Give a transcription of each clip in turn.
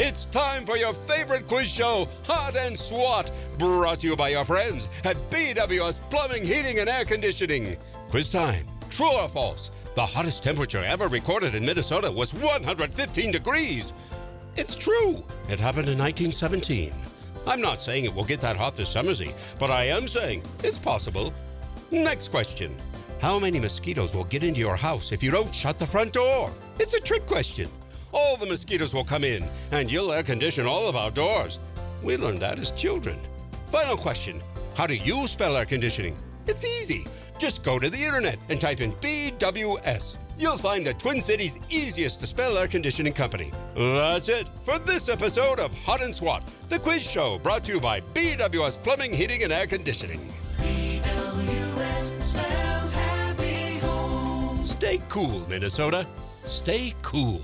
It's time for your favorite quiz show, Hot and SWAT, brought to you by your friends at BWS Plumbing, Heating, and Air Conditioning. Quiz time. True or false? The hottest temperature ever recorded in Minnesota was 115 degrees. It's true. It happened in 1917. I'm not saying it will get that hot this summersy, but I am saying it's possible. Next question. How many mosquitoes will get into your house if you don't shut the front door? It's a trick question all the mosquitoes will come in, and you'll air condition all of our doors. We learned that as children. Final question How do you spell air conditioning? It's easy. Just go to the internet and type in BWS. You'll find the Twin Cities' easiest to spell air conditioning company. That's it for this episode of Hot and SWAT, the quiz show brought to you by BWS Plumbing, Heating, and Air Conditioning. BWS spells happy home. Stay cool, Minnesota. Stay cool.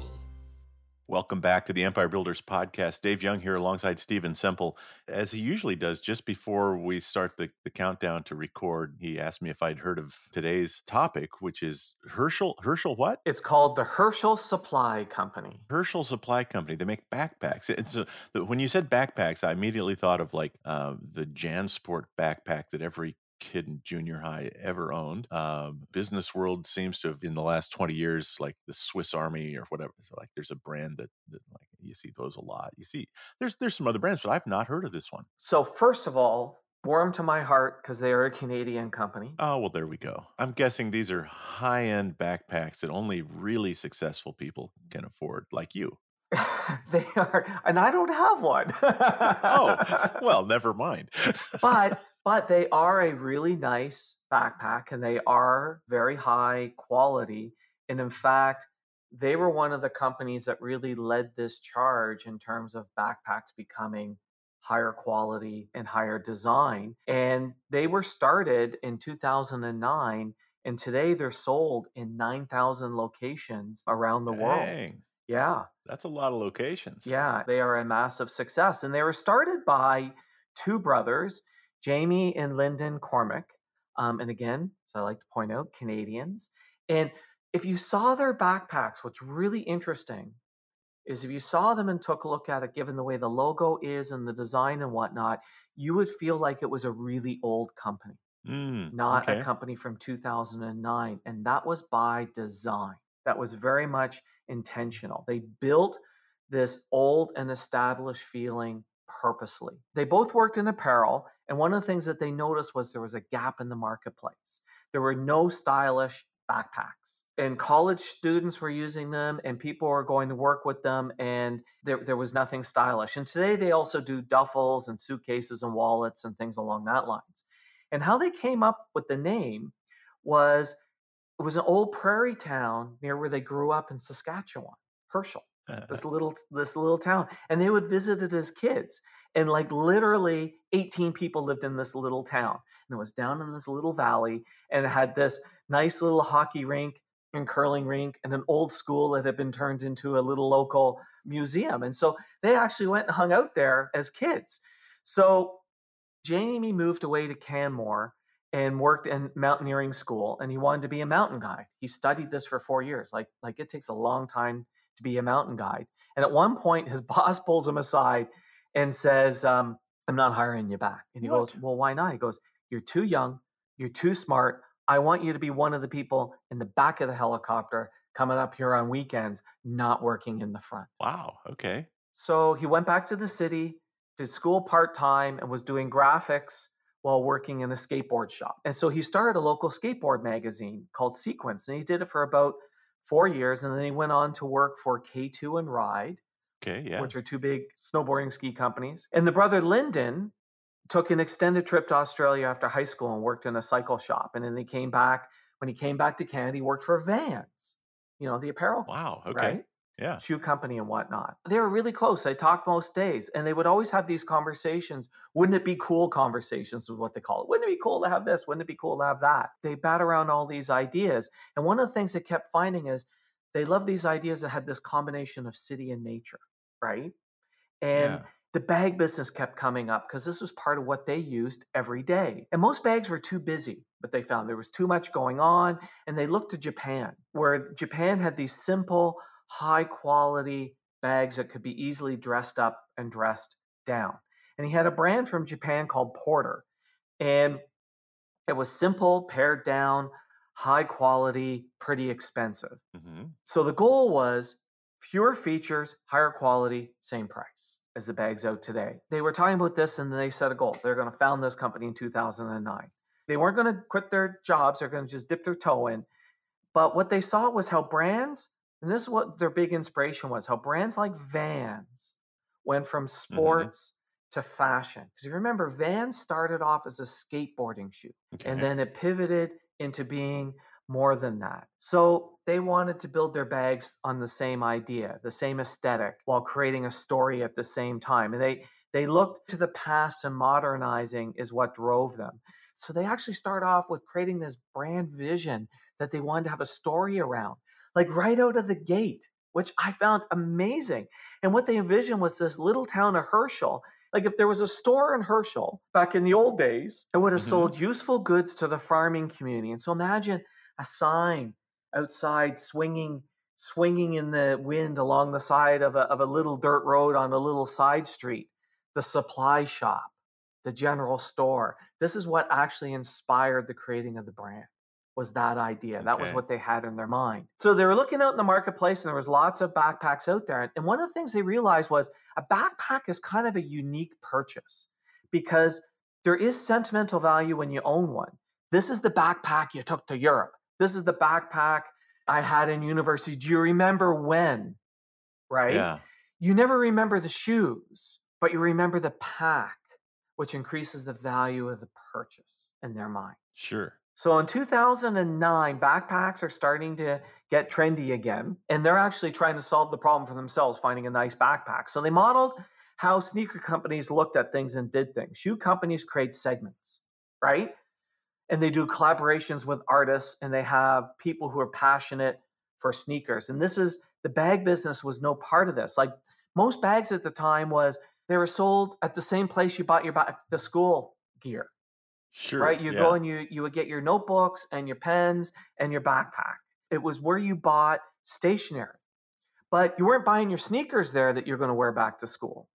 Welcome back to the Empire Builders podcast. Dave Young here alongside Stephen Semple. As he usually does, just before we start the, the countdown to record, he asked me if I'd heard of today's topic, which is Herschel. Herschel what? It's called the Herschel Supply Company. Herschel Supply Company. They make backpacks. It's a, when you said backpacks, I immediately thought of like uh, the JanSport backpack that every kid in junior high ever owned. Um, business world seems to have in the last 20 years, like the Swiss Army or whatever. So like there's a brand that, that like you see those a lot. You see there's there's some other brands, but I've not heard of this one. So, first of all, warm to my heart because they are a Canadian company. Oh well, there we go. I'm guessing these are high end backpacks that only really successful people can afford, like you. they are, and I don't have one. oh well, never mind. but but they are a really nice backpack and they are very high quality. And in fact, they were one of the companies that really led this charge in terms of backpacks becoming higher quality and higher design. And they were started in 2009 and today they're sold in 9,000 locations around the world. Dang, Yeah. that's a lot of locations. Yeah, they are a massive success. And they were started by two brothers, Jamie and Lyndon Cormack. Um, and again, as I like to point out, Canadians. And if you saw their backpacks, what's really interesting is if you saw them and took a look at it, given the way the logo is and the design and whatnot, you would feel like it was a really old company, Mm, not okay. a company from 2009. And that was by design. That was very much intentional. They built this old and established feeling purposely. They both worked in apparel, and one of the things that they noticed was there was a gap in the marketplace. There were no stylish backpacks, and college students were using them, and people were going to work with them, and there, there was nothing stylish. And today they also do duffels and suitcases and wallets and things along that lines. And how they came up with the name was it was an old prairie town near where they grew up in Saskatchewan, Herschel Uh, this uh little this little town and they would visit it as kids and like literally 18 people lived in this little town and it was down in this little valley and it had this nice little hockey rink and curling rink and an old school that had been turned into a little local museum and so they actually went and hung out there as kids. So jamie moved away to canmore and worked in mountaineering school and he wanted to be a mountain guide. He studied this for four years like like it takes a long time to be a mountain guide. And at one point, his boss pulls him aside and says, um, I'm not hiring you back. And he What? goes, Well, why not? He goes, You're too young. You're too smart. I want you to be one of the people in the back of the helicopter coming up here on weekends, not working in the front. Wow. Okay. So he went back to the city, did school part time, and was doing graphics while working in a skateboard shop. And so he started a local skateboard magazine called Sequence, and he did it for about four years. And then he went on to work for K2 and Ride, Okay. Yeah. which are two big snowboarding ski companies. And the brother Lyndon took an extended trip to Australia after high school and worked in a cycle shop. And then he came back. When he came back to Canada, he worked for Vans, you know, the apparel Wow. Okay. right? Yeah. shoe company and whatnot. They were really close. They talked most days, and they would always have these conversations. Wouldn't it be cool conversations? Is what they call it. Wouldn't it be cool to have this? Wouldn't it be cool to have that? They bat around all these ideas, and one of the things they kept finding is they love these ideas that had this combination of city and nature, right? And Yeah. the bag business kept coming up because this was part of what they used every day. And most bags were too busy, but they found there was too much going on. And they looked to Japan, where Japan had these simple, high quality bags that could be easily dressed up and dressed down. And he had a brand from Japan called Porter. And it was simple, pared down, high quality, pretty expensive. hmm So the goal was fewer features, higher quality, same price as the bags out today. They were talking about this and they set a goal. They're going to found this company in 2009. They weren't going to quit their jobs, they're going to just dip their toe in. But what they saw was how brands, and this is what their big inspiration was, how brands like Vans went from mm-hmm. sports to fashion. Because if you remember, Vans started off as a skateboarding shoe Okay. and then it pivoted into being more than that. So they wanted to build their bags on the same idea, the same aesthetic, while creating a story at the same time. And they they looked to the past and modernizing is what drove them. So they actually start off with creating this brand vision that they wanted to have a story around, like right out of the gate, which I found amazing. And what they envisioned was this little town of Herschel like if there was a store in Herschel back in the old days, it would have Mhm. sold useful goods to the farming community. And so imagine a sign outside swinging swinging in the wind along the side of a, of a little dirt road on a little side street the supply shop the general store this is what actually inspired the creating of the brand was that idea. That was what they had in their mind. So they were looking out in the marketplace and there was lots of backpacks out there and one of the things they realized was a backpack is kind of a unique purchase because there is sentimental value when you own one. This is the backpack you took to europe. This is the backpack i had in university. Do you remember when? Right? Yeah. you never remember the shoes, but you remember the pack, which increases the value of the purchase in their mind. Sure. So in 2009, backpacks are starting to get trendy again, and they're actually trying to solve the problem for themselves, finding a nice backpack. So they modeled how sneaker companies looked at things and did things. Shoe companies create segments, right? And they do collaborations with artists, and they have people who are passionate for sneakers. And this is the bag business was no part of this. Like most bags at the time was they were sold at the same place you bought your ba- the school gear Sure. right? You yeah. go and you you would get your notebooks and your pens and your backpack. It was where you bought stationery, but you weren't buying your sneakers there that you're going to wear back to school,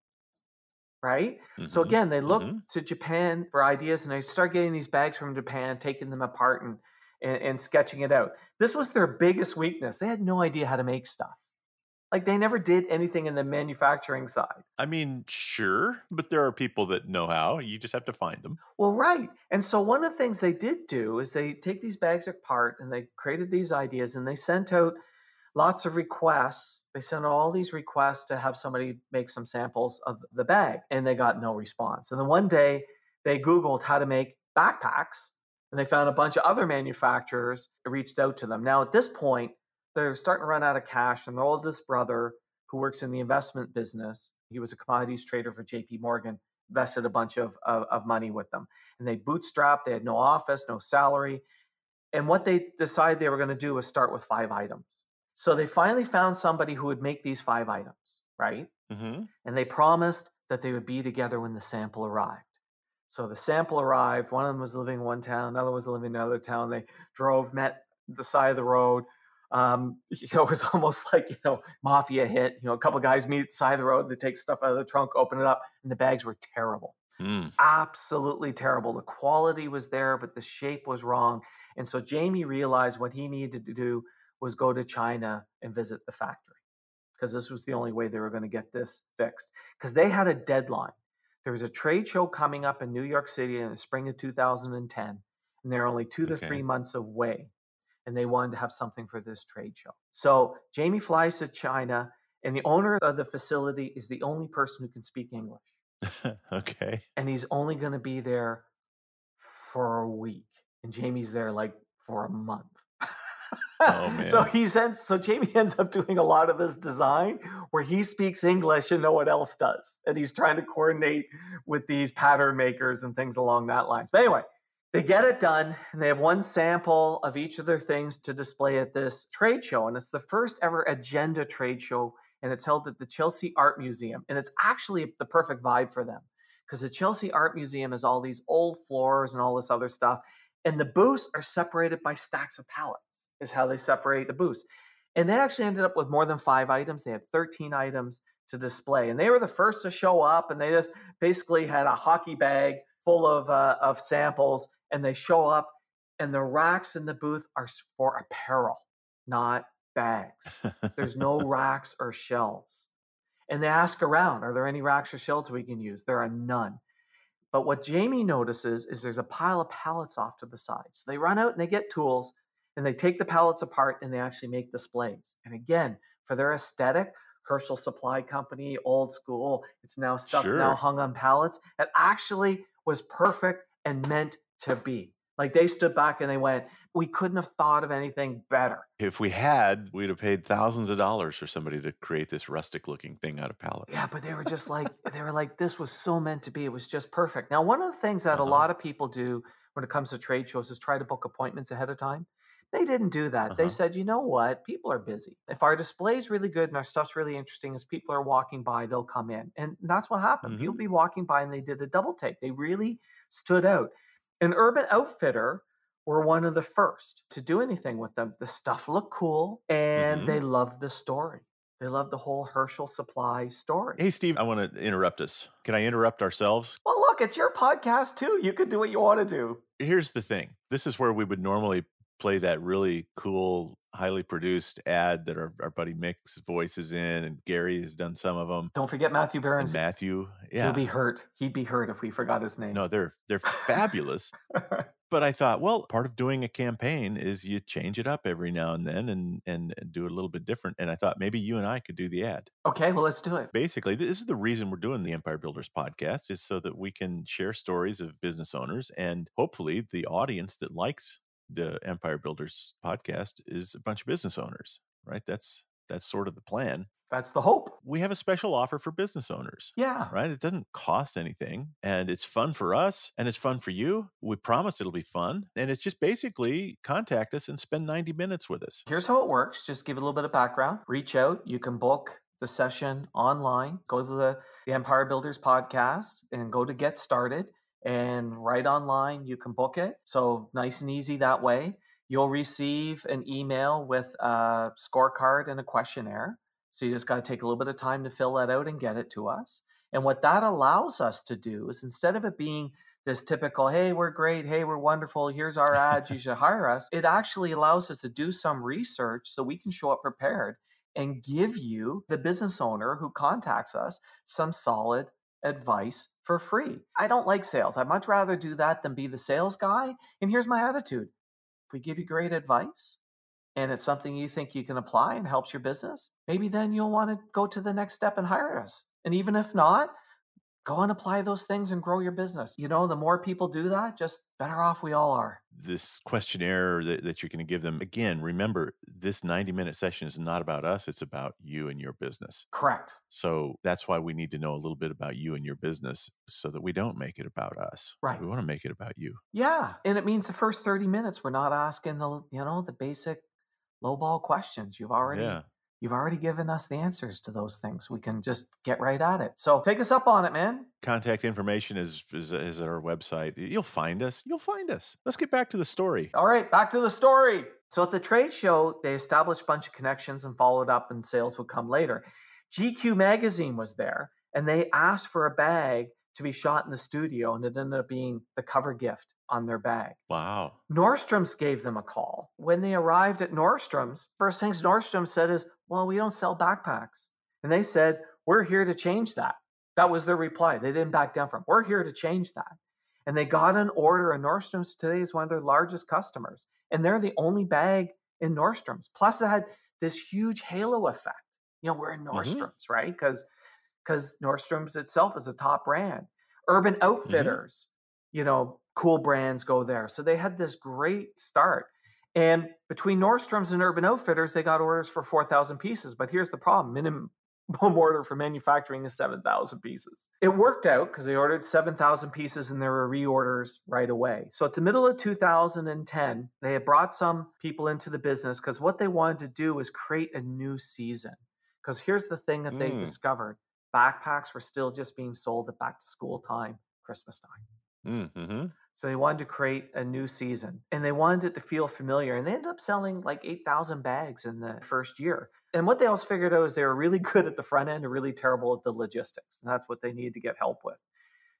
right? So Mhm, again, they look mhm. to Japan for ideas, and they start getting these bags from Japan, taking them apart and, and and sketching it out. This was their biggest weakness. They had no idea how to make stuff. Like they never did anything in the manufacturing side. I mean, sure, but there are people that know how. You just have to find them. Well, right. And so one of the things they did do is they take these bags apart and they created these ideas and they sent out lots of requests. They sent out all these requests to have somebody make some samples of the bag and they got no response. And then one day they Googled how to make backpacks and they found a bunch of other manufacturers reached out to them. Now, at this point, they're starting to run out of cash and their oldest brother, who works in the investment business, he was a commodities trader for JP Morgan, invested a bunch of, of, of money with them. And they bootstrapped, they had no office, no salary. And what they decided they were going to do was start with five items. So they finally found somebody who would make these five items, right? hmm And they promised that they would be together when the sample arrived. So the sample arrived. One of them was living in one town, another was living in another town. They drove, met the side of the road. Um, you know, it was almost like you know mafia hit. You know, a couple guys meet at the side of the road. They take stuff out of the trunk, open it up, and the bags were terrible Mm. absolutely terrible. The quality was there, but the shape was wrong. And so Jamie realized what he needed to do was go to China and visit the factory because this was the only way they were going to get this fixed because they had a deadline. There was a trade show coming up in New York City in the spring of 2010, and they're only two to three months away. And they wanted to have something for this trade show. So Jamie flies to China, and the owner of the facility is the only person who can speak English okay. and he's only going to be there for a week and jamie's there like for a month Oh, so he ends, so Jamie ends up doing a lot of this design where he speaks English and no one else does, and he's trying to coordinate with these pattern makers and things along that lines. But anyway, they get it done, and they have one sample of each of their things to display at this trade show, and it's the first ever agenda trade show, and it's held at the Chelsea Art Museum, and it's actually the perfect vibe for them because the Chelsea Art Museum has all these old floors and all this other stuff. And the booths are separated by stacks of pallets, is how they separate the booths. And they actually ended up with more than five items. They had 13 items to display. And they were the first to show up, and they just basically had a hockey bag full of, uh, of samples. And they show up, and the racks in the booth are for apparel, not bags. There's no racks or shelves. And they ask around, are there any racks or shelves we can use? There are none. But what Jamie notices is there's a pile of pallets off to the side. So they run out and they get tools and they take the pallets apart and they actually make displays. And again, for their aesthetic, Herschel Supply Company, old school, it's now stuff's now hung on pallets. It actually was perfect and meant to be. Like they stood back and they went, we couldn't have thought of anything better. If we had, we'd have paid thousands of dollars for somebody to create this rustic looking thing out of pallets. Yeah, but they were just like they were like this was so meant to be. It was just perfect. Now, one of the things that a Uh-huh. lot of people do when it comes to trade shows is try to book appointments ahead of time. They didn't do that. They Uh-huh. said, you know what? People are busy. If our display's really good and our stuff's really interesting, as people are walking by, they'll come in. And that's what happened. People Mhm. be walking by and they did a double take. They really stood out. And Urban Outfitter were one of the first to do anything with them. The stuff looked cool and Mhm. they loved the story. They loved the whole Herschel Supply story. Hey, Steve, I want to interrupt us. Can I interrupt ourselves? Well, look, it's your podcast too. You can do what you want to do. Here's the thing this is where we would normally play that really cool, highly produced ad that our, our buddy Mick's voice is in, and Gary has done some of them. Don't forget Matthew And Barron's. Matthew. He'll be hurt. He'd be hurt if we forgot his name. No, they're they're fabulous. But I thought, well, part of doing a campaign is you change it up every now and then and, and and do it a little bit different. And I thought maybe you and I could do the ad. okay, well, let's do it. Basically, this is the reason we're doing the Empire Builders podcast is so that we can share stories of business owners and hopefully the audience that likes the Empire Builders podcast is a bunch of business owners, right? That's that's sort of the plan. That's the hope. We have a special offer for business owners Yeah. right? It doesn't cost anything and it's fun for us and it's fun for you. We promise it'll be fun. And it's just basically contact us and spend 90 minutes with us. Here's how it works. Just give a little bit of background. Reach out. You can book the session online. Go to the, the Empire Builders podcast and go to Get Started. And right online, you can book it. So nice and easy that way. You'll receive an email with a scorecard and a questionnaire. So you just got to take a little bit of time to fill that out and get it to us. And what that allows us to do is instead of it being this typical, hey, we're great, hey, we're wonderful, here's our ads, you should hire us, it actually allows us to do some research so we can show up prepared and give you, the business owner who contacts us, some solid advice for free. I don't like sales. I'd much rather do that than be the sales guy. And here's my attitude if we give you great advice, and it's something you think you can apply and helps your business, maybe then you'll want to go to the next step and hire us. And even if not, go and apply those things and grow your business. You know, the more people do that, just better off we all are. This questionnaire that, that you're going to give them, again, remember this 90 minute session is not about us, it's about you and your business. Correct. So that's why we need to know a little bit about you and your business so that we don't make it about us. Right. We want to make it about you. Yeah. And it means the first 30 minutes, we're not asking the, you know, the basic lowball questions. You've already Yeah. You've already given us the answers to those things. We can just get right at it. So take us up on it, man. Contact information is, is, is at our website. You'll find us. You'll find us. Let's get back to the story. All right, back to the story. So at the trade show, they established a bunch of connections and followed up, and sales would come later. GQ magazine was there, and they asked for a bag to be shot in the studio, and it ended up being the cover gift on their bag. Wow. Nordstrom's gave them a call. When they arrived at Nordstrom's, first things Nordstrom said is, Well, we don't sell backpacks. And they said, We're here to change that. That was their reply. They didn't back down from, We're here to change that. And they got an order, and Nordstrom's today is one of their largest customers. And they're the only bag in Nordstrom's. Plus, it had this huge halo effect. You know, we're in mm-hmm. Nordstrom's, right? Because because Nordstrom's itself is a top brand. Urban mm-hmm. Outfitters, you know, cool brands go there. So they had this great start. And between Nordstrom's and Urban Outfitters, they got orders for 4,000 pieces. But here's the problem minimum order for manufacturing is 7,000 pieces. It worked out because they ordered 7,000 pieces and there were reorders right away. So it's the middle of 2010. They had brought some people into the business because what they wanted to do was create a new season. Because here's the thing that they Mm. discovered backpacks were still just being sold at back to school time, Christmas time. Mm-hmm. So they wanted to create a new season and they wanted it to feel familiar. And they ended up selling like 8,000 bags in the first year. And what they also figured out is they were really good at the front end and really terrible at the logistics. And that's what they needed to get help with.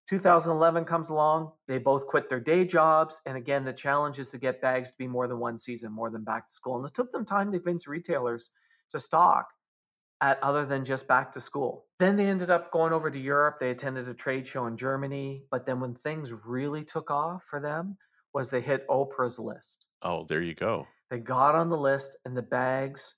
2011 comes along. They both quit their day jobs. And again, the challenge is to get bags to be more than one season, more than back to school. And it took them time to convince retailers to stock at other than just back to school. Then they ended up going over to Europe. They attended a trade show in Germany. But then when things really took off for them was they hit Oprah's list. Oh, there you go. They got on the list and the bags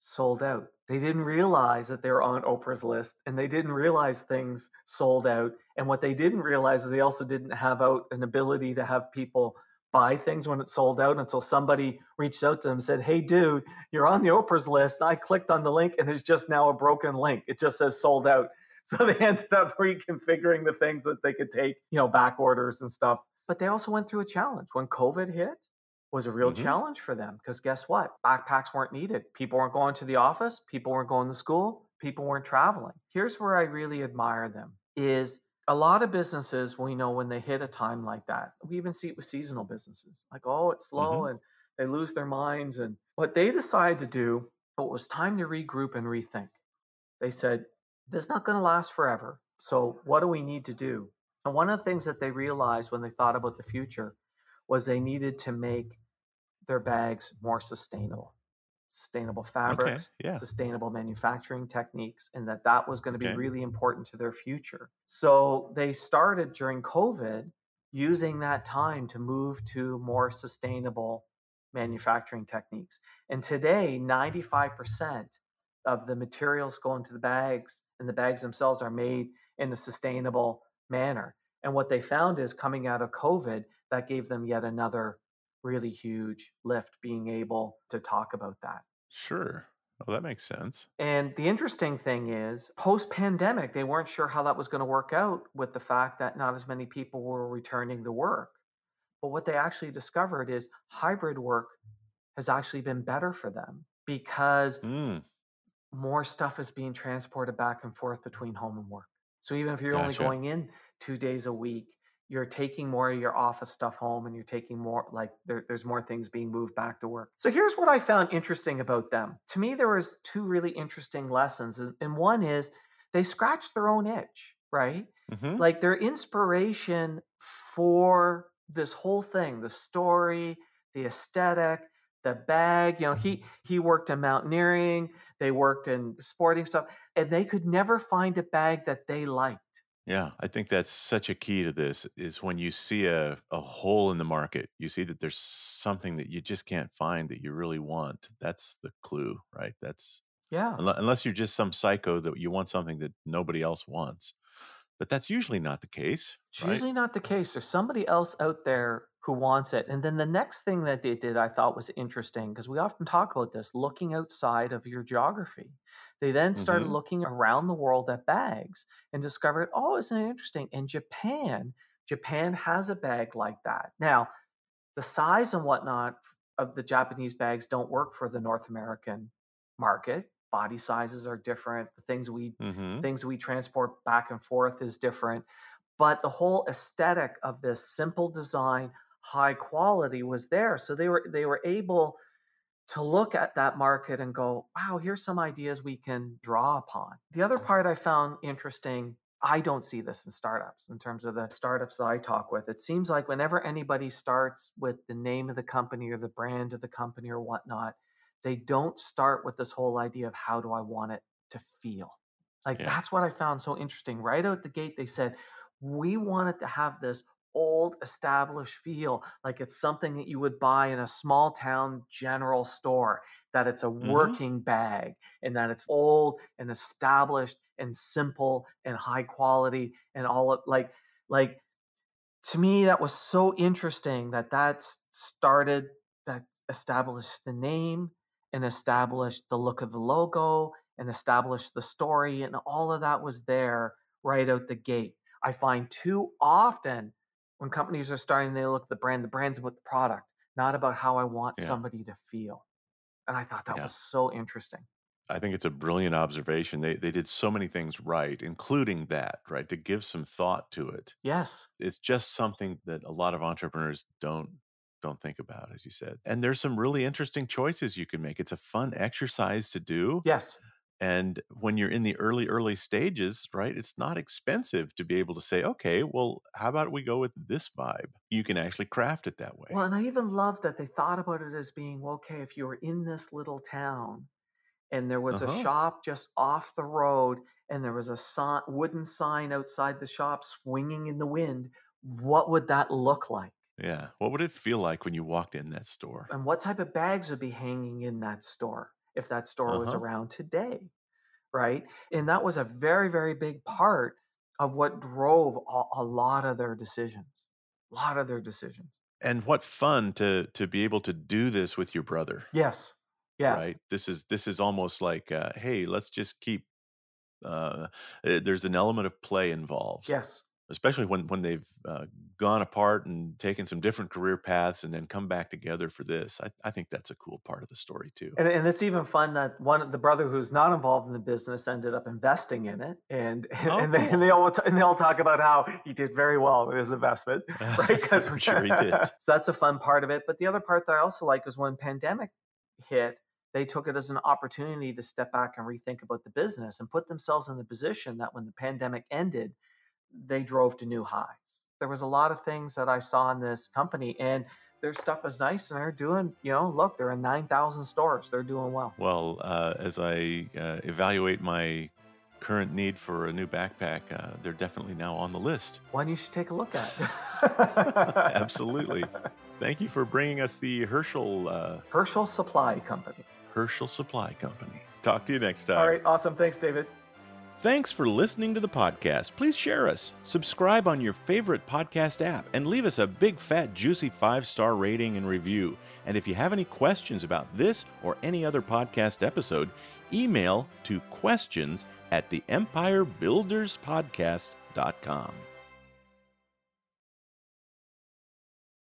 sold out. They didn't realize that they were on Oprah's list and they didn't realize things sold out. And what they didn't realize is they also didn't have out an ability to have people buy things when it sold out until somebody reached out to them and said, Hey, dude, you're on the Oprah's list. And I clicked on the link and it's just now a broken link. It just says sold out. So they ended up reconfiguring the things that they could take, you know, back orders and stuff. But they also went through a challenge. When COVID hit, was a real Mhm. challenge for them because guess what? Backpacks weren't needed. People weren't going to the office, people weren't going to school, people weren't traveling. Here's where I really admire them is a lot of businesses we know when they hit a time like that. We even see it with seasonal businesses. Like, oh, it's slow mm-hmm. and they lose their minds and what they decided to do, it was time to regroup and rethink. They said, this is not going to last forever. So what do we need to do? And one of the things that they realized when they thought about the future was they needed to make their bags more sustainable sustainable fabrics yeah. sustainable manufacturing techniques and that that was going to be Okay. really important to their future so they started during covid using that time to move to more sustainable manufacturing techniques and today 95% of the materials go into the bags and the bags themselves are made in a sustainable manner and what they found is coming out of COVID, that gave them yet another really huge lift being able to talk about that. Sure. Well, that makes sense. And the interesting thing is, post pandemic, they weren't sure how that was going to work out with the fact that not as many people were returning to work. But what they actually discovered is hybrid work has actually been better for them because Mm, more stuff is being transported back and forth between home and work. So even if you're only going in two days a week, you're taking more of your office stuff home and you're taking more like there, there's more things being moved back to work. So here's what I found interesting about them. To me, there was two really interesting lessons. And, and one is they scratched their own itch, right? hmm like their inspiration for this whole thing the story the aesthetic the bag you know he he worked in mountaineering they worked in sporting stuff and they could never find a bag that they liked Yeah, I think that's such a key to this is when you see a, a hole in the market, you see that there's something that you just can't find that you really want. That's the clue, right? That's yeah unless you're just some psycho that you want something that nobody else wants. But that's usually not the case, It's right? usually not the case. There's somebody else out there who wants it. And then the next thing that they did I thought was interesting because we often talk about this looking outside of your geography. They then started Mhm. looking around the world at bags and discovered, oh, isn't it interesting? In Japan, Japan has a bag like that. Now, the size and whatnot of the Japanese bags don't work for the North American market. Body sizes are different. The things we hmm things we transport back and forth is different. But the whole aesthetic of this simple design, high quality was there. So they were they were able to look at that market and go, wow, here's some ideas we can draw upon. The other part I found interesting, I don't see this in startups in terms of the startups I talk with. It seems like whenever anybody starts with the name of the company or the brand of the company or whatnot, they don't start with this whole idea of how do I want it to feel. Like Yeah. that's what I found so interesting. Right out the gate, they said, we wanted to have this old established feel like it's something that you would buy in a small town general store that it's a Mhm. working bag and that it's old and established and simple and high quality and all of like like to me that was so interesting that that started that established the name and established the look of the logo and established the story, and all of that was there right out the gate. I find too often when companies are starting, they look at the brand, the brand's about the product, not about how I want Yeah. somebody to feel. And I thought that Yeah. was so interesting. I think it's a brilliant observation. They they did so many things right, including that, right? To give some thought to it. Yes. It's just something that a lot of entrepreneurs don't don't think about, as you said. And there's some really interesting choices you can make. It's a fun exercise to do. Yes. And when you're in the early, early stages, right, it's not expensive to be able to say, okay, well, how about we go with this vibe? You can actually craft it that way. Well, and I even love that they thought about it as being well, okay, if you were in this little town and there was Uh-huh. a shop just off the road and there was a sign, wooden sign outside the shop swinging in the wind, what would that look like? yeah. What would it feel like when you walked in that store? And what type of bags would be hanging in that store if that store was Uh-huh. around today? Right. And that was a very, very big part of what drove a, a lot of their decisions. A lot of their decisions. And what fun to to be able to do this with your brother. Yes. Yeah. right this is this is almost like uh, hey let's just keep uh, uh, there's an element of play involved Yes. Especially when when they've uh, gone apart and taken some different career paths and then come back together for this I, I think that's a cool part of the story too And, and it's even fun that one the brother who's not involved in the business ended up investing in it, and and, Oh, they, cool. and they all t- and they all talk about how he did very well with his investment, right? Because I'm sure he did so that's a fun part of it. But the other part that I also like is when pandemic hit, they took it as an opportunity to step back and rethink about the business and put themselves in the position that when the pandemic ended, they drove to new highs. There was a lot of things that I saw in this company, and their stuff is nice, and they're doing, you know, look, they're in nine thousand stores. They're doing well. well uh, as i uh, evaluate my current need for a new backpack uh, they're definitely now on the list One you should take a look at. absolutely thank you for bringing us the herschel uh, Herschel Supply Company. herschel supply company talk to you next time All right, awesome. Thanks, David. Thanks for listening to the podcast. Please share us, subscribe on your favorite podcast app, and leave us a big, fat, juicy five star rating and review. And if you have any questions about this or any other podcast episode, email to questions at the empirebuilderspodcast.com.